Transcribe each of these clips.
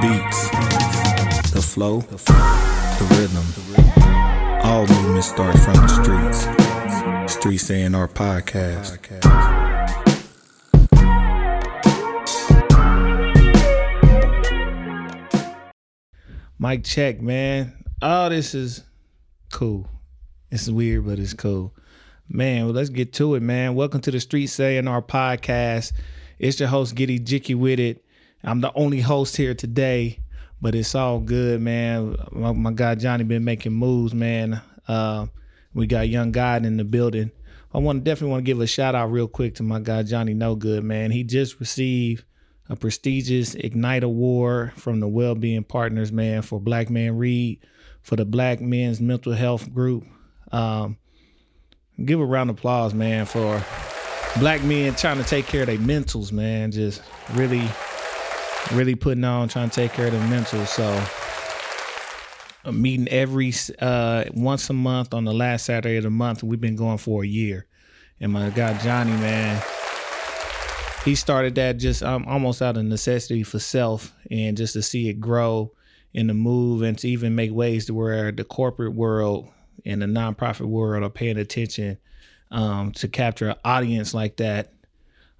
beats, the flow, the rhythm. All movement starts from the streets. Streets A&R podcast. Mic check, man. Oh, this is cool. It's weird, but it's cool. Man, well, let's get to it, man. Welcome to the Street A&R podcast. It's your host, Get Ejike with it. I'm the only host here today, but it's all good, man. My, my guy Johnny been making moves, man. Uh, we got Young God in the building. I want to definitely want to give a shout out real quick to my guy Johnny No Good, man. He just received a prestigious Ignite Award from the Wellbeing Partners, man, for Black Man Read, for the Black Men's Mental Health Group. Um, give a round of applause, man, for black men trying to take care of their mentals, man. Just really, really putting on, trying to take care of the mental. So, a meeting every uh, once a month on the last Saturday of the month. We've been going for a year, and my guy Johnny, man, he started that just um, almost out of necessity for self, and just to see it grow and to move, and to even make ways to where the corporate world and the nonprofit world are paying attention um, to capture an audience like that.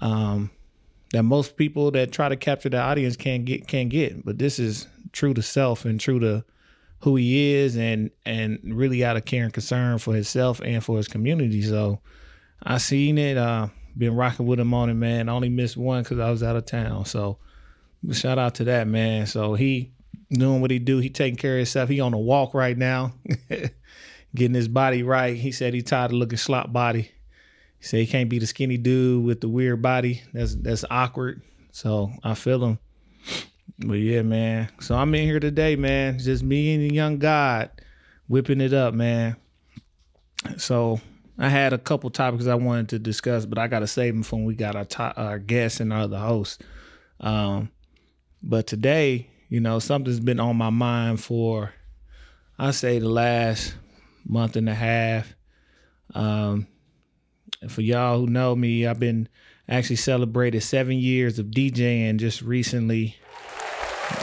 Um, that most people that try to capture the audience can't get can't get. But this is true to self and true to who he is and and really out of care and concern for himself and for his community. So I seen it, uh, been rocking with him on it, man. I only missed one because I was out of town. So shout out to that man. So he doing what he do. He taking care of himself. He on a walk right now, getting his body right. He said he tired of looking slop body. He said he can't be the skinny dude with the weird body. That's that's awkward. So I feel him. But yeah, man. So I'm in here today, man. Just me and the young God whipping it up, man. So I had a couple topics I wanted to discuss, but I got to save them for when we got our to- our guests and our other hosts. Um, but today, you know, something's been on my mind for I say the last month and a half. Um, for y'all who know me, I've been actually celebrated seven years of DJing just recently.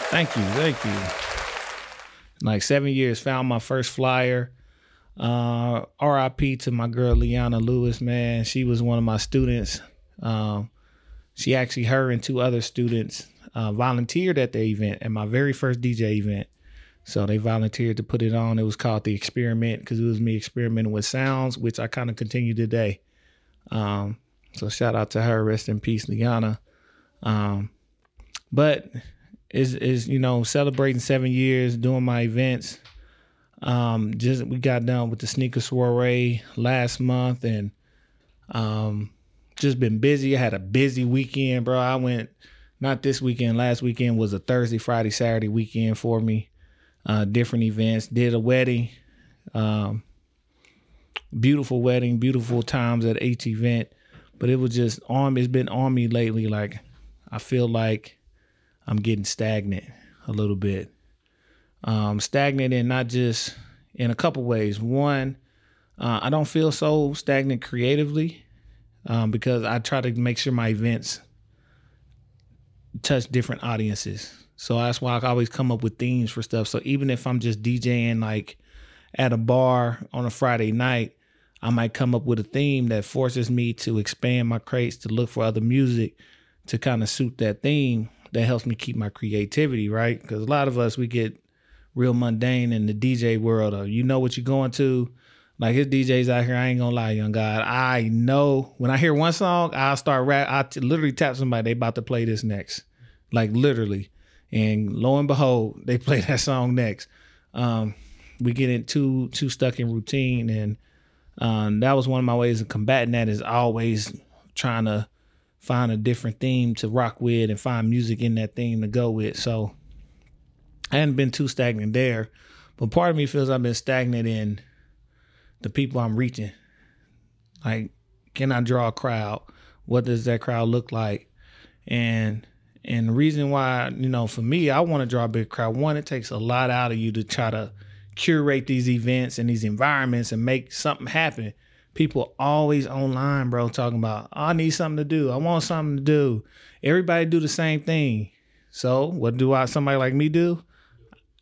Thank you, thank you. Like seven years, found my first flyer. Uh, RIP to my girl Liana Lewis, man. She was one of my students. Um, she actually, her and two other students uh, volunteered at the event, at my very first DJ event. So they volunteered to put it on. It was called The Experiment because it was me experimenting with sounds, which I kind of continue today. Um, so shout out to her. Rest in peace, Liana. Um, but is is you know celebrating seven years, doing my events. Um, just we got done with the sneaker soiree last month, and um, just been busy. I had a busy weekend, bro. I went not this weekend. Last weekend was a Thursday, Friday, Saturday weekend for me. Uh, different events. Did a wedding. Um, beautiful wedding, beautiful times at each event. But it was just on. It's been on me lately. Like I feel like I'm getting stagnant a little bit. Um, stagnant and not just in a couple ways. One, uh, I don't feel so stagnant creatively um, because I try to make sure my events touch different audiences. So that's why I always come up with themes for stuff. So even if I'm just DJing like at a bar on a Friday night, I might come up with a theme that forces me to expand my crates to look for other music to kind of suit that theme. That helps me keep my creativity, right? Because a lot of us we get real mundane in the DJ world. Of, you know what you're going to. Like his DJs out here, I ain't gonna lie, young God. I know when I hear one song, I'll start rap. I t- literally tap somebody. They about to play this next, like literally. And lo and behold, they play that song next. Um, we get in too too stuck in routine, and um, that was one of my ways of combating that. Is always trying to find a different theme to rock with and find music in that theme to go with. So I hadn't been too stagnant there, but part of me feels I've been stagnant in the people I'm reaching. Like, can I draw a crowd? What does that crowd look like? And and the reason why, you know, for me, I want to draw a big crowd. One, it takes a lot out of you to try to curate these events and these environments and make something happen. People always online, bro, talking about, I need something to do. I want something to do. Everybody do the same thing. So what do I somebody like me do?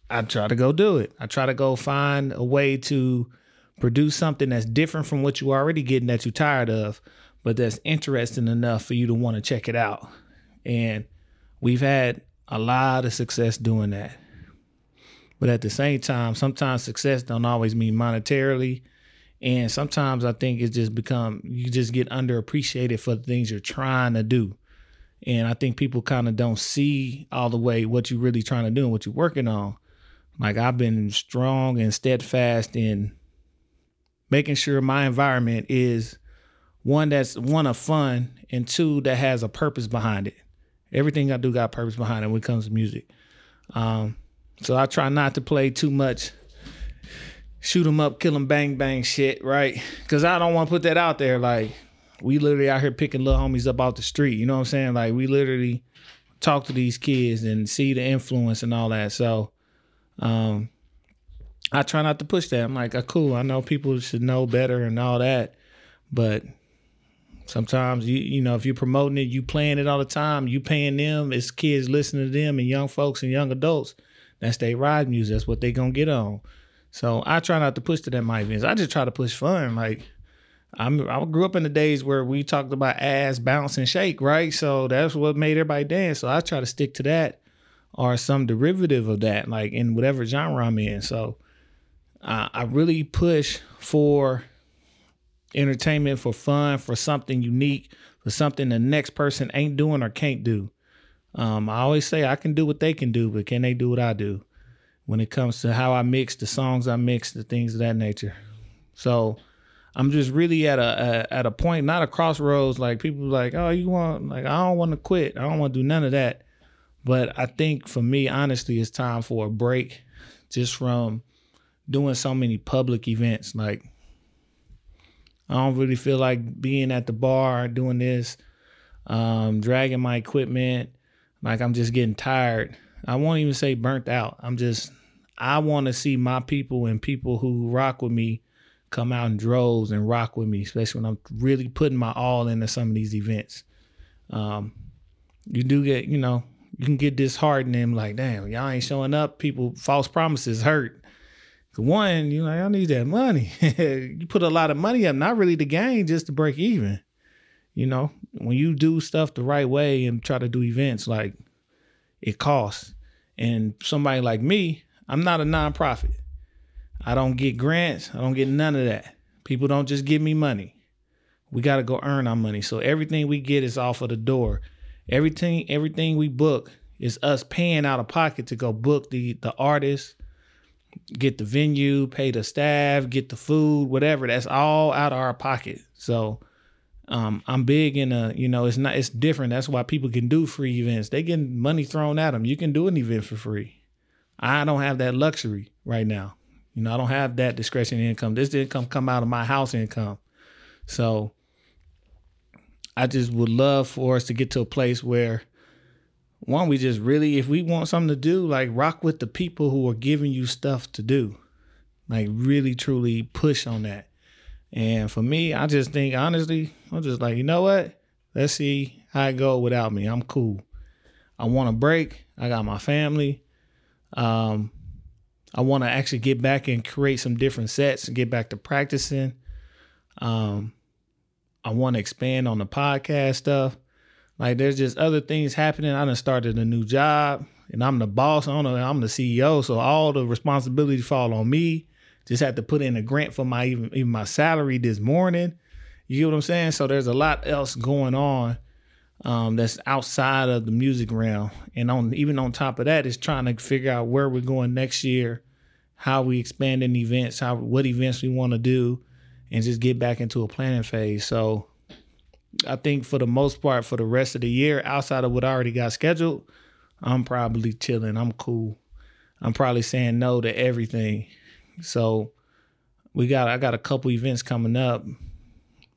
I try to go do it. I try to go find a way to produce something that's different from what you're already getting that you're tired of, but that's interesting enough for you to want to check it out. And we've had a lot of success doing that. But at the same time, sometimes success don't always mean monetarily. And sometimes I think it's just become you just get underappreciated for the things you're trying to do. And I think people kind of don't see all the way what you're really trying to do and what you're working on. Like I've been strong and steadfast in making sure my environment is one that's one of fun and two that has a purpose behind it. Everything I do got purpose behind it when it comes to music. Um, so I try not to play too much shoot 'em up, kill 'em, bang bang shit, right? Because I don't want to put that out there. Like we literally out here picking little homies up off the street. You know what I'm saying? Like we literally talk to these kids and see the influence and all that. So um I try not to push that. I'm like, oh, cool. I know people should know better and all that, but sometimes you you know if you're promoting it, you playing it all the time, you paying them. It's kids listening to them and young folks and young adults. That's they ride music. That's what they gonna get on. So I try not to push to that my events. I just try to push fun. Like I'm, I grew up in the days where we talked about ass bounce and shake, right? So that's what made everybody dance. So I try to stick to that or some derivative of that, like in whatever genre I'm in. So uh, I really push for entertainment, for fun, for something unique, for something the next person ain't doing or can't do. Um, I always say I can do what they can do, but can they do what I do? When it comes to how I mix the songs, I mix the things of that nature. So I'm just really at a, a at a point, not a crossroads. Like people like, oh, you want like I don't want to quit. I don't want to do none of that. But I think for me, honestly, it's time for a break, just from doing so many public events. Like I don't really feel like being at the bar doing this, um, dragging my equipment. Like I'm just getting tired. I won't even say burnt out. I'm just I want to see my people and people who rock with me come out in droves and rock with me, especially when I'm really putting my all into some of these events. Um, you do get, you know, you can get disheartened and like, damn, y'all ain't showing up. People, false promises hurt. One, you know, I need that money. you put a lot of money up, not really to gain, just to break even. You know, when you do stuff the right way and try to do events, like it costs. And somebody like me, I'm not a nonprofit. I don't get grants. I don't get none of that. People don't just give me money. We got to go earn our money. So everything we get is off of the door. Everything everything we book is us paying out of pocket to go book the the artist, get the venue, pay the staff, get the food, whatever. That's all out of our pocket. So um, I'm big in a, you know, it's not, it's different. That's why people can do free events. They get money thrown at them. You can do an event for free. I don't have that luxury right now. You know, I don't have that discretionary income. This income come out of my house income. So I just would love for us to get to a place where one, we just really, if we want something to do, like rock with the people who are giving you stuff to do. Like really truly push on that. And for me, I just think honestly, I'm just like, you know what? Let's see how it go without me. I'm cool. I want a break. I got my family. Um, I want to actually get back and create some different sets and get back to practicing. Um, I want to expand on the podcast stuff. Like there's just other things happening. I done started a new job and I'm the boss. I know, I'm the CEO. So all the responsibility fall on me. Just had to put in a grant for my even, even my salary this morning. You get what I'm saying? So there's a lot else going on um, that's outside of the music realm. And on even on top of that is trying to figure out where we're going next year, how we expand in events, how what events we want to do, and just get back into a planning phase. So I think for the most part, for the rest of the year, outside of what I already got scheduled, I'm probably chilling. I'm cool. I'm probably saying no to everything. So we got I got a couple events coming up,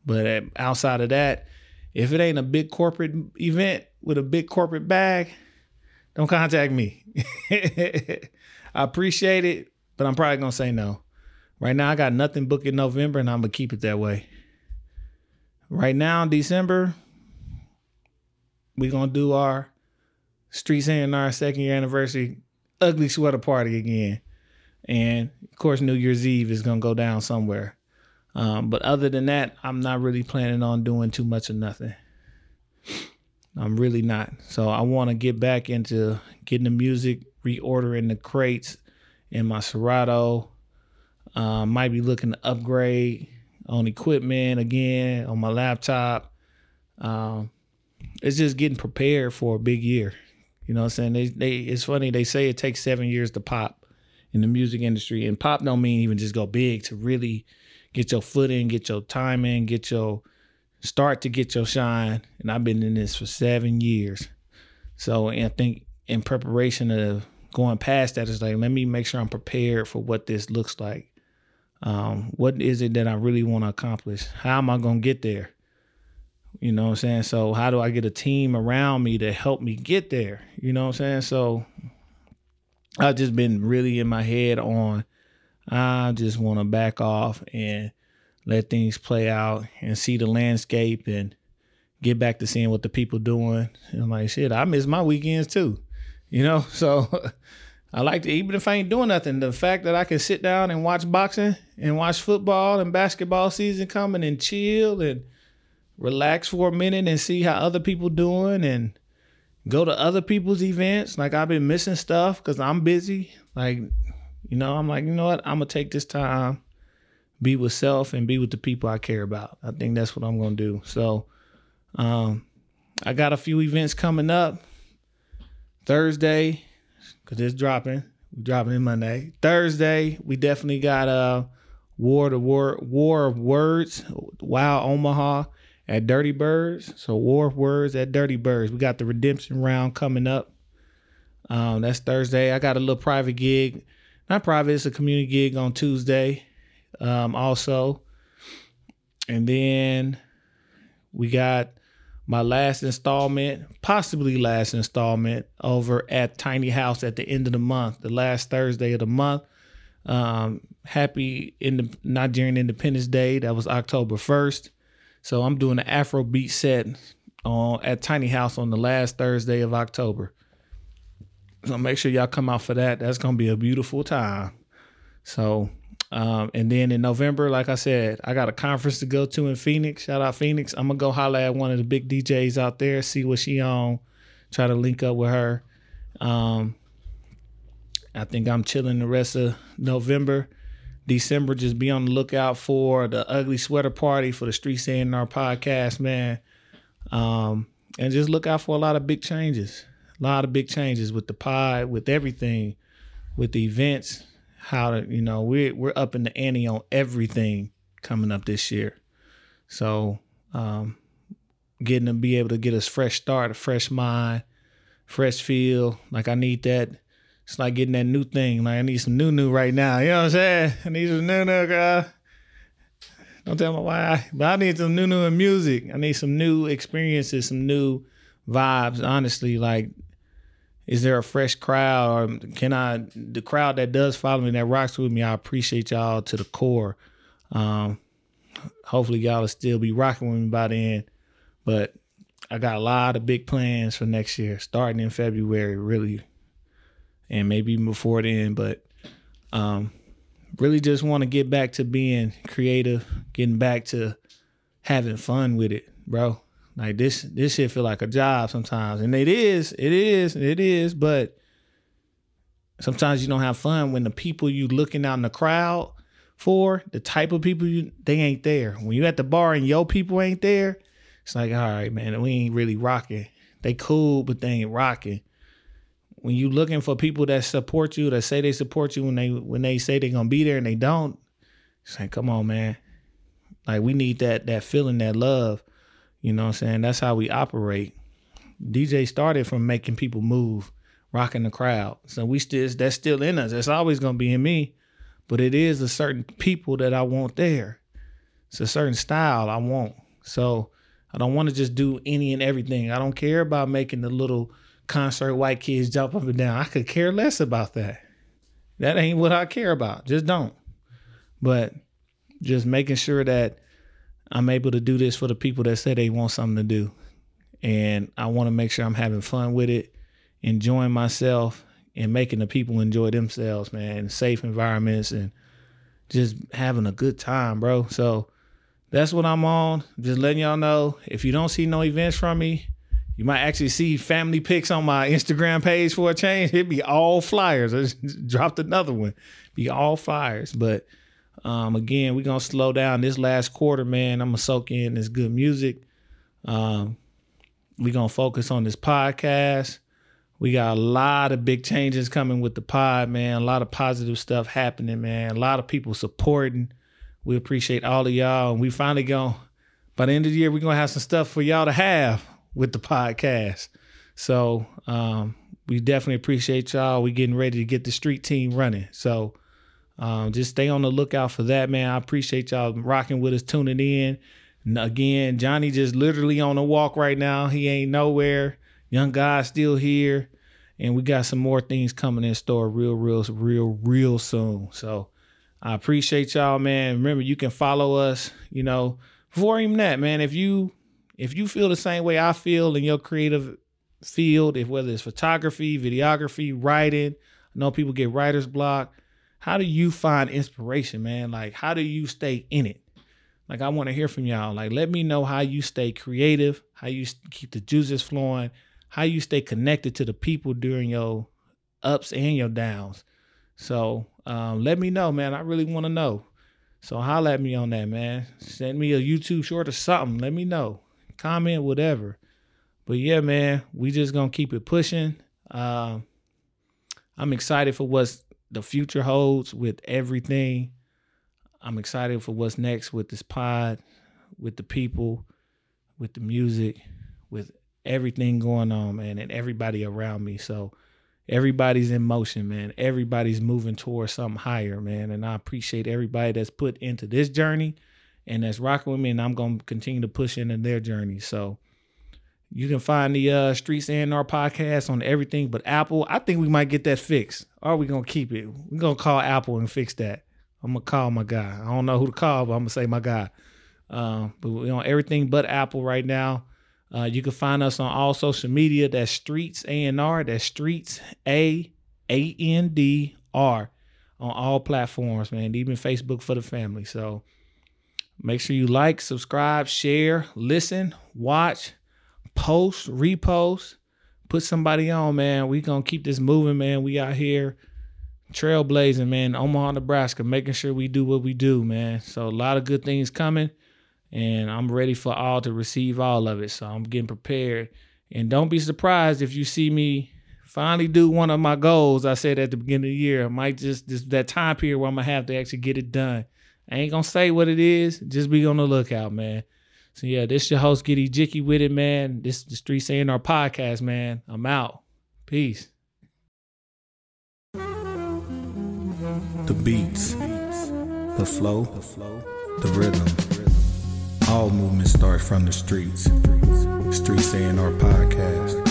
but outside of that, if it ain't a big corporate event with a big corporate bag, don't contact me. I appreciate it, but I'm probably gonna say no. Right now, I got nothing booked in November, and I'm gonna keep it that way. Right now, in December, we're gonna do our Streets A&R second year anniversary, ugly sweater party again. And of course, New Year's Eve is gonna go down somewhere. Um, but other than that, I'm not really planning on doing too much of nothing. I'm really not. So I want to get back into getting the music, reordering the crates in my Serato. Um, might be looking to upgrade on equipment again on my laptop. Um, it's just getting prepared for a big year. You know what I'm saying? They, they, it's funny. They say it takes seven years to pop in the music industry, and pop don't mean even just go big. To really get your foot in, get your time in, get your start to get your shine. And I've been in this for seven years. So I think in preparation of going past that, it's like, let me make sure I'm prepared for what this looks like. Um, what is it that I really want to accomplish? How am I going to get there? You know what I'm saying? So, how do I get a team around me to help me get there? You know what I'm saying? So, I've just been really in my head on, I just want to back off and let things play out and see the landscape and get back to seeing what the people doing. And I'm like, shit, I miss my weekends too. You know, so I like to even if I ain't doing nothing, the fact that I can sit down and watch boxing and watch football and basketball season coming and chill and relax for a minute and see how other people doing and go to other people's events. Like I've been missing stuff because I'm busy. Like, you know, I'm like, you know what? I'm gonna take this time be with self and be with the people I care about. I think that's what I'm gonna do. So um, I got a few events coming up. Thursday, cause it's dropping. We're dropping in Monday. Thursday, we definitely got a uh, War the War War of Words, Wow Omaha at Dirty Birds. So War Words at Dirty Birds. We got the redemption round coming up. Um, that's Thursday. I got a little private gig. Not private, it's a community gig on Tuesday um, also. And then we got my last installment, possibly last installment, over at Tiny House at the end of the month, the last Thursday of the month. Um, happy in the Nigerian Independence Day. That was October 1st. So I'm doing an Afro beat set on at Tiny House on the last Thursday of October. So make sure y'all come out for that. That's gonna be a beautiful time. So um, and then in November, like I said, I got a conference to go to in Phoenix. Shout out Phoenix. I'm gonna go holler at one of the big DJs out there, see what she on, try to link up with her. Um, I think I'm chilling the rest of November. December, just be on the lookout for the ugly sweater party for the Street A&R podcast, man. Um, and just look out for a lot of big changes. A lot of big changes with the pod, with everything, with the events how to you know we're we're up in the ante on everything coming up this year. So um, getting to be able to get a fresh start, a fresh mind, fresh feel. Like I need that. It's like getting that new thing. Like I need some new new right now. You know what I'm saying? I need some new new girl. Don't tell me why, but I need some new new in music. I need some new experiences, some new vibes. Honestly, like is there a fresh crowd or can I the crowd that does follow me that rocks with me, I appreciate y'all to the core. Um, hopefully y'all will still be rocking with me by the end. But I got a lot of big plans for next year, starting in February, really. And maybe before then, but um really just want to get back to being creative, getting back to having fun with it, bro. Like this this shit feel like a job sometimes. And it is, it is, it is, but sometimes you don't have fun when the people you looking out in the crowd for, the type of people you they ain't there. When you at the bar and your people ain't there, it's like, all right, man, we ain't really rocking. They cool, but they ain't rocking. When you looking for people that support you, that say they support you when they when they say they gonna be there and they don't, like, come on, man. Like we need that that feeling, that love. You know what I'm saying? That's how we operate. DJ started from making people move, rocking the crowd. So we still that's still in us. That's always gonna be in me. But it is a certain people that I want there. It's a certain style I want. So I don't want to just do any and everything. I don't care about making the little concert white kids jump up and down. I could care less about that. That ain't what I care about. Just don't. But just making sure that I'm able to do this for the people that say they want something to do. And I want to make sure I'm having fun with it enjoying myself and making the people enjoy themselves, man, safe environments and just having a good time, bro. So that's what I'm on. Just letting y'all know. If you don't see no events from me, you might actually see family pics on my Instagram page for a change. It'd be all flyers. I just dropped another one. Be all flyers. But um, again, we're gonna slow down this last quarter, man. I'm gonna soak in this good music. Um, we're gonna focus on this podcast. We got a lot of big changes coming with the pod, man. A lot of positive stuff happening, man. A lot of people supporting. We appreciate all of y'all. And we finally going by the end of the year, we're gonna have some stuff for y'all to have with the podcast. So um, we definitely appreciate y'all. We getting ready to get the street team running. So um, just stay on the lookout for that, man. I appreciate y'all rocking with us, tuning in. And again, Johnny just literally on a walk right now. He ain't nowhere. Young guy still here. And we got some more things coming in store real, real, real, real soon. So I appreciate y'all, man. Remember, you can follow us, you know, before even that, man. If you if you feel the same way I feel in your creative field, if whether it's photography, videography, writing, I know people get writer's block. How do you find inspiration, man? Like, how do you stay in it? Like, I want to hear from y'all. Like, let me know how you stay creative, how you keep the juices flowing, how you stay connected to the people during your ups and your downs. So um, let me know, man. I really want to know. So holla at me on that, man. Send me a YouTube short or something. Let me know. Comment, whatever. But yeah, man, we just gonna keep it pushing. Uh, I'm excited for what's the future holds with everything. I'm excited for what's next with this pod, with the people, with the music, with everything going on, man, and everybody around me. So everybody's in motion, man. Everybody's moving towards something higher, man. And I appreciate everybody that's put into this journey and that's rocking with me. And I'm gonna continue to push into their journey. So you can find the uh, Streets A&R podcast on everything but Apple. I think we might get that fixed. Are we gonna keep it? We're gonna call Apple and fix that. I'm gonna call my guy. I don't know who to call, but I'm gonna say my guy. Um, but we on everything but Apple right now. Uh, you can find us on all social media. That's Streets A&R. That's Streets A A N D R on all platforms, man. Even Facebook for the family. So make sure you like, subscribe, share, listen, watch, post, repost, put somebody on, man. We gonna keep this moving, man. We out here trailblazing, man. Omaha, Nebraska, making sure we do what we do, man. So a lot of good things coming and I'm ready for all to receive all of it. So I'm getting prepared. And don't be surprised if you see me finally do one of my goals I said at the beginning of the year. I might just this that time period where I'm gonna have to actually get it done. I ain't gonna say what it is. Just be on the lookout, man. So yeah, this your host Get Ejike with it, man. This the Streets A&R podcast, man. I'm out. Peace. The beats, the flow, the rhythm. All movement starts from the streets. Streets A&R podcast.